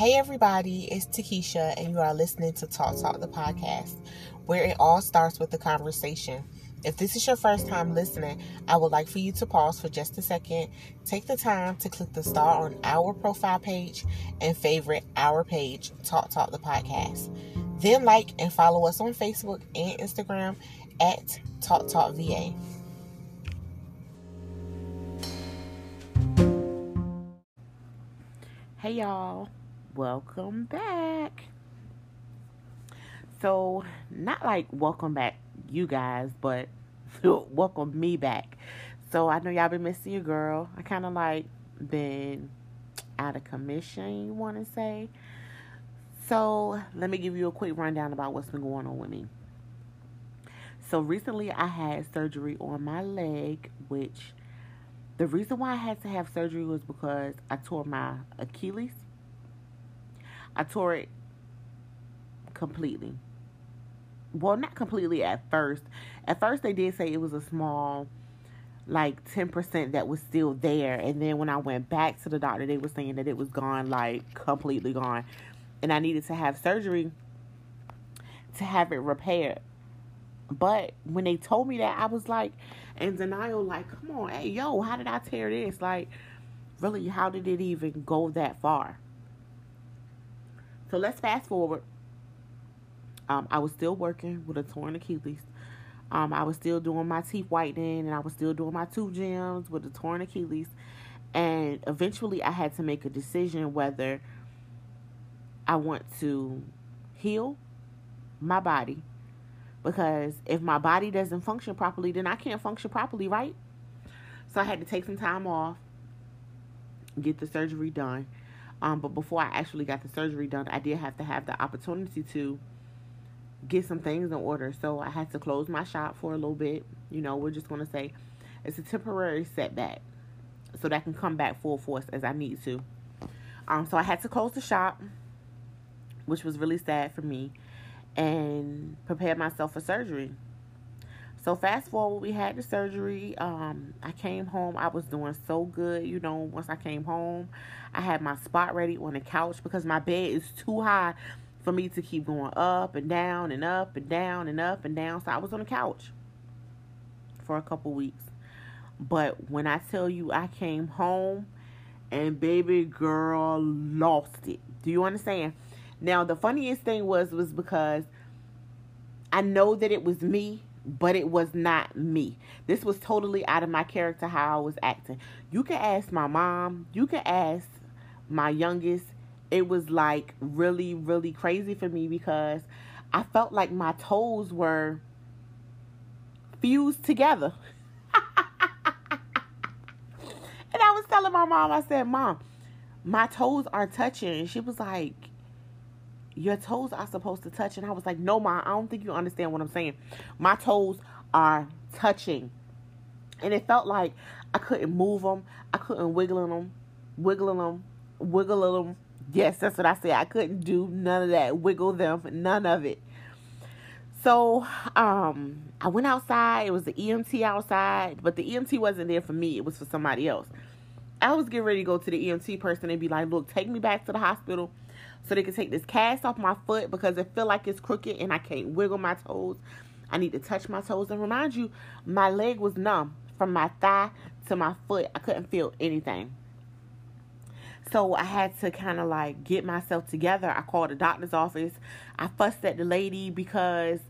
Hey, everybody, it's Takesha, and you are listening to Talk Talk, the podcast, where it all starts with the conversation. If this is your first time listening, I would like for you to pause for just a second, take the time to click the star on our profile page, and favorite our page, Talk Talk, the podcast. Then like and follow us on Facebook and Instagram at Talk Talk VA. Hey, y'all welcome back. So, not like welcome back, you guys, but welcome me back. So, I know y'all been missing your girl. I kind of like been out of commission, you want to say. So, let me give you a quick rundown about what's been going on with me. So, recently I had surgery on my leg, which the reason why I had to have surgery was because I tore my Achilles I tore it completely. Well, not completely at first. At first, they did say it was a small, like 10% that was still there. And then when I went back to the doctor, they were saying that it was gone, like completely gone. And I needed to have surgery to have it repaired. But when they told me that, I was like in denial, like, come on, hey, yo, how did I tear this? Like, really, how did it even go that far? So let's fast forward. Um, I was still working with a torn Achilles. Um, I was still doing my teeth whitening and I was still doing my tooth gems with a torn Achilles. And eventually I had to make a decision whether I want to heal my body. Because if my body doesn't function properly, then I can't function properly, right? So I had to take some time off, get the surgery done. Um, but before I actually got the surgery done, I did have to have the opportunity to get some things in order. So I had to close my shop for a little bit. You know, we're just going to say it's a temporary setback so that I can come back full force as I need to. Um, so I had to close the shop, which was really sad for me, and prepare myself for surgery. So fast forward, we had the surgery. Um, I came home. I was doing so good, you know. Once I came home, I had my spot ready on the couch because my bed is too high for me to keep going up and down and up and down and up and down. So I was on the couch for a couple weeks. But when I tell you I came home and baby girl lost it. Do you understand? Now the funniest thing was was because I know that it was me but it was not me. This was totally out of my character how I was acting. You can ask my mom, you can ask my youngest. It was like really, really crazy for me because I felt like my toes were fused together. and I was telling my mom, I said, Mom, my toes are touching. And she was like, your toes are supposed to touch. And I was like, no, ma, I don't think you understand what I'm saying. My toes are touching. And it felt like I couldn't move them. I couldn't wiggle them, wiggle them, wiggle them. Yes, that's what I said. I couldn't do none of that. Wiggle them, none of it. So, um, I went outside. It was the EMT outside, but the EMT wasn't there for me. It was for somebody else. I was getting ready to go to the EMT person and be like, look, take me back to the hospital so they can take this cast off my foot because it feel like it's crooked and I can't wiggle my toes. I need to touch my toes. And remind you, my leg was numb from my thigh to my foot. I couldn't feel anything. So I had to kind of like get myself together. I called the doctor's office. I fussed at the lady because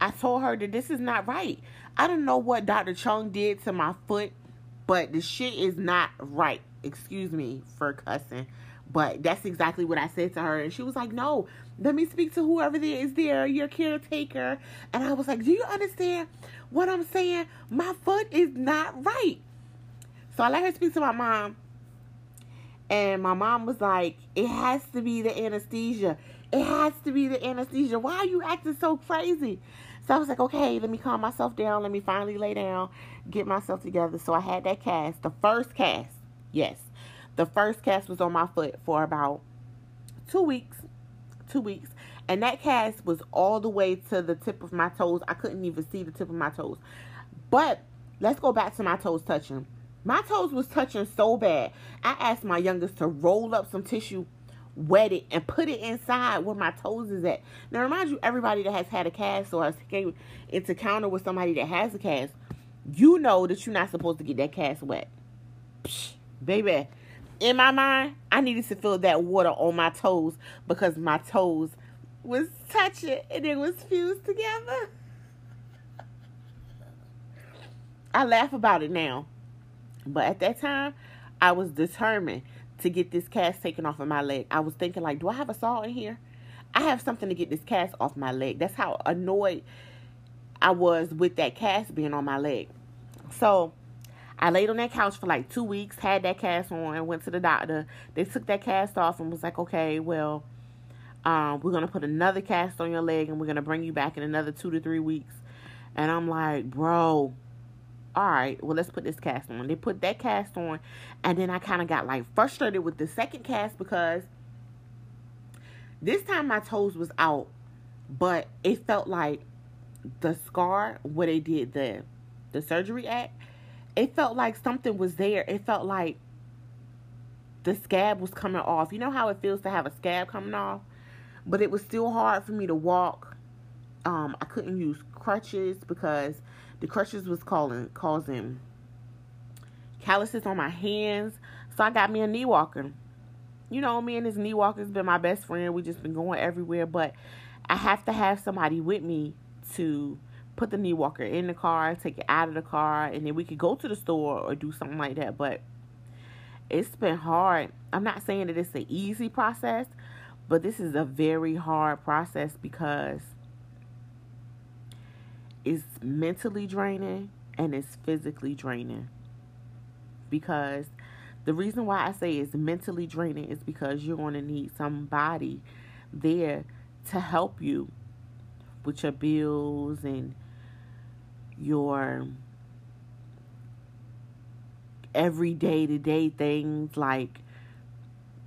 I told her that this is not right. I don't know what Dr. Chung did to my foot, but the shit is not right. Excuse me for cussing. But that's exactly what I said to her. And she was like, no, let me speak to whoever there is there, your caretaker. And I was like, do you understand what I'm saying? My foot is not right. So I let her speak to my mom. And my mom was like, it has to be the anesthesia. It has to be the anesthesia. Why are you acting so crazy? So I was like, okay, let me calm myself down. Let me finally lay down, get myself together. So I had that cast, the first cast. Yes. The first cast was on my foot for about two weeks. Two weeks. And that cast was all the way to the tip of my toes. I couldn't even see the tip of my toes. But let's go back to my toes touching. My toes was touching so bad. I asked my youngest to roll up some tissue wet it and put it inside where my toes is at. Now, remind you, everybody that has had a cast or has came into counter with somebody that has a cast, you know that you're not supposed to get that cast wet. Psh, baby, in my mind, I needed to feel that water on my toes because my toes was touching and it was fused together. I laugh about it now. But at that time, I was determined to get this cast taken off of my leg. I was thinking like, do I have a saw in here? I have something to get this cast off my leg. That's how annoyed I was with that cast being on my leg. So I laid on that couch for like two weeks, had that cast on, went to the doctor. They took that cast off and was like, okay, well, um, we're gonna put another cast on your leg and we're gonna bring you back in another two to three weeks. And I'm like, bro, all right, well, let's put this cast on. They put that cast on, and then I kind of got like frustrated with the second cast because this time my toes was out, but it felt like the scar where they did the the surgery at, it felt like something was there. It felt like the scab was coming off. You know how it feels to have a scab coming off? But it was still hard for me to walk. Um, I couldn't use crutches because the crutches was calling, causing calluses on my hands. So I got me a knee walker. You know, me and this knee walker's been my best friend. We just been going everywhere. But I have to have somebody with me to put the knee walker in the car, take it out of the car, and then we could go to the store or do something like that. But it's been hard. I'm not saying that it's an easy process, but this is a very hard process because it's mentally draining and it's physically draining. Because the reason why I say it's mentally draining is because you're going to need somebody there to help you with your bills and your everyday to day things. Like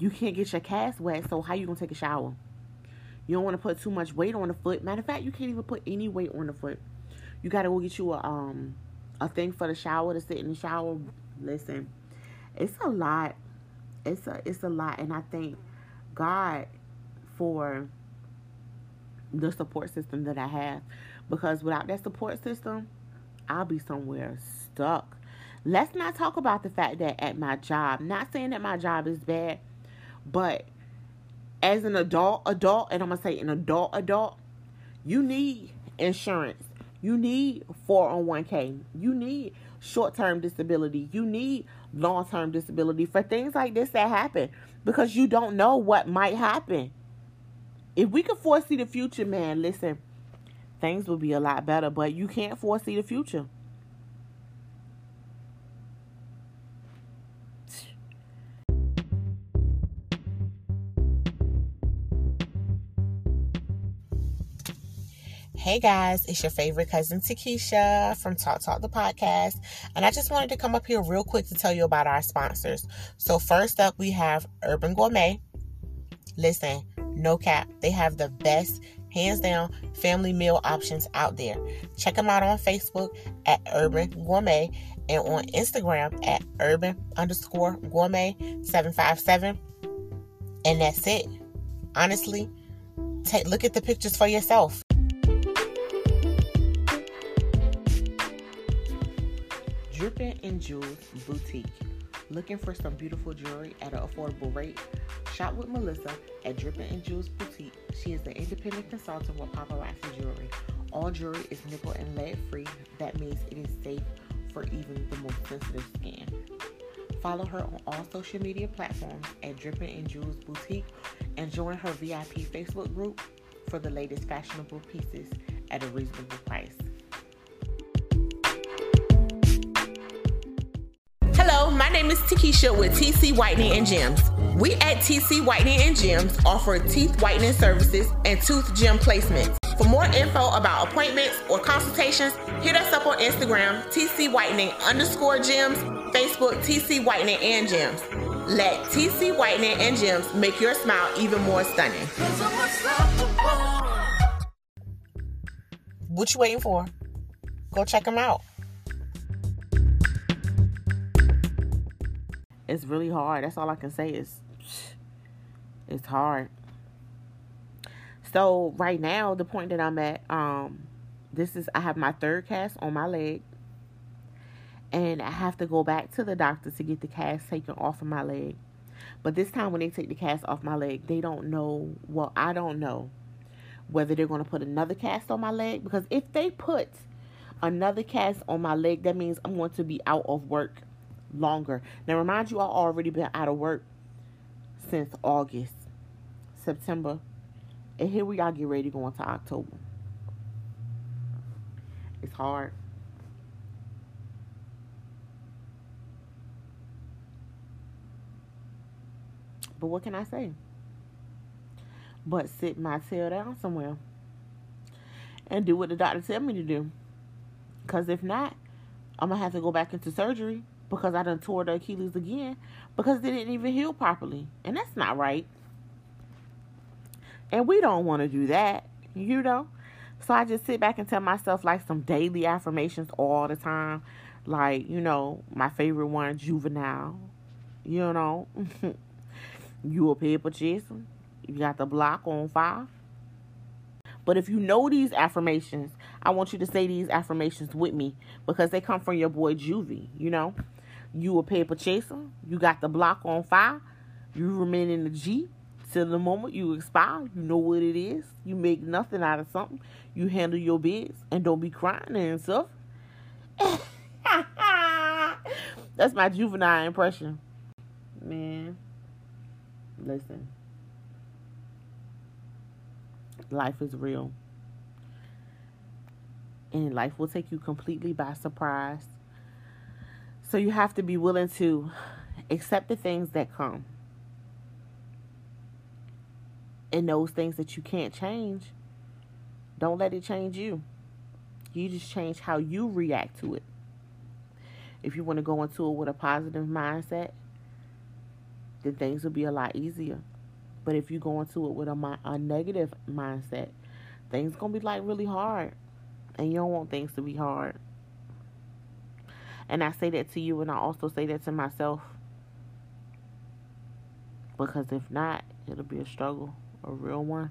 you can't get your cast wet so how you gonna take a shower? You don't want to put too much weight on the foot. Matter of fact you can't even put any weight on the foot you gotta go get you a um a thing for the shower to sit in the shower. Listen, it's a lot. It's a it's a lot, and I thank God for the support system that I have because without that support system, I'll be somewhere stuck. Let's not talk about the fact that at my job, not saying that my job is bad, but as an adult, adult, and I'm gonna say an adult, adult, you need insurance. You need 401k. You need short term disability. You need long term disability for things like this that happen because you don't know what might happen. If we could foresee the future, man, listen, things would be a lot better, but you can't foresee the future. Hey guys, it's your favorite cousin Takesha from Talk Talk the podcast, and I just wanted to come up here real quick to tell you about our sponsors. So first up, we have Urban Gourmet. Listen, no cap, they have the best, hands down, family meal options out there. Check them out on Facebook at Urban Gourmet and on Instagram at Urban underscore Gourmet seven five seven, and that's it. Honestly, take look at the pictures for yourself. And Jewels Boutique. Looking for some beautiful jewelry at an affordable rate? Shop with Melissa at Drippin' and Jewels Boutique. She is the independent consultant with paparazzi jewelry. All jewelry is nickel and lead free. That means it is safe for even the most sensitive skin. Follow her on all social media platforms at Drippin' and Jewels Boutique and join her VIP Facebook group for the latest fashionable pieces at a reasonable price. Is Takesha with TC Whitening and Gems. We at TC Whitening and Gems offer teeth whitening services and tooth gem placements. For more info about appointments or consultations, hit us up on Instagram, TC Whitening underscore gems, Facebook, TC Whitening and Gems. Let TC Whitening and Gems make your smile even more stunning. What you waiting for? Go check them out. It's really hard. That's all I can say is It's hard. So right now, the point that I'm at, um, this is I have my third cast on my leg. And I have to go back to the doctor to get the cast taken off of my leg. But this time when they take the cast off my leg, they don't know well, I don't know whether they're gonna put another cast on my leg. Because if they put another cast on my leg, that means I'm going to be out of work longer. Now remind you I already been out of work since August, September, and here we are get ready to go into October. It's hard. But what can I say? But sit my tail down somewhere and do what the doctor tell me to do. Because if not, I'm going to have to go back into surgery because I done tore the Achilles again because they didn't even heal properly. And that's not right. And we don't want to do that, you know? So I just sit back and tell myself like some daily affirmations all the time. Like, you know, my favorite one, juvenile. You know, you a paper chaser. You got the block on fire. But if you know these affirmations, I want you to say these affirmations with me because they come from your boy Juvie, you know? You a paper chaser. You got the block on fire. You remain in the G till the moment you expire. You know what it is. You make nothing out of something. You handle your biz and don't be crying and stuff. That's my juvenile impression. Man, listen. Life is real. And life will take you completely by surprise. So you have to be willing to accept the things that come. And those things that you can't change, don't let it change you. You just change how you react to it. If you want to go into it with a positive mindset, then things will be a lot easier. But if you go into it with a, a negative mindset, things going to be like really hard. And you don't want things to be hard. And I say that to you, and I also say that to myself. Because if not, it'll be a struggle, a real one.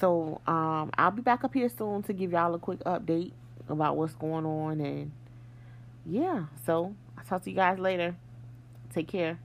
So um, I'll be back up here soon to give y'all a quick update about what's going on. And yeah, so I'll talk to you guys later. Take care.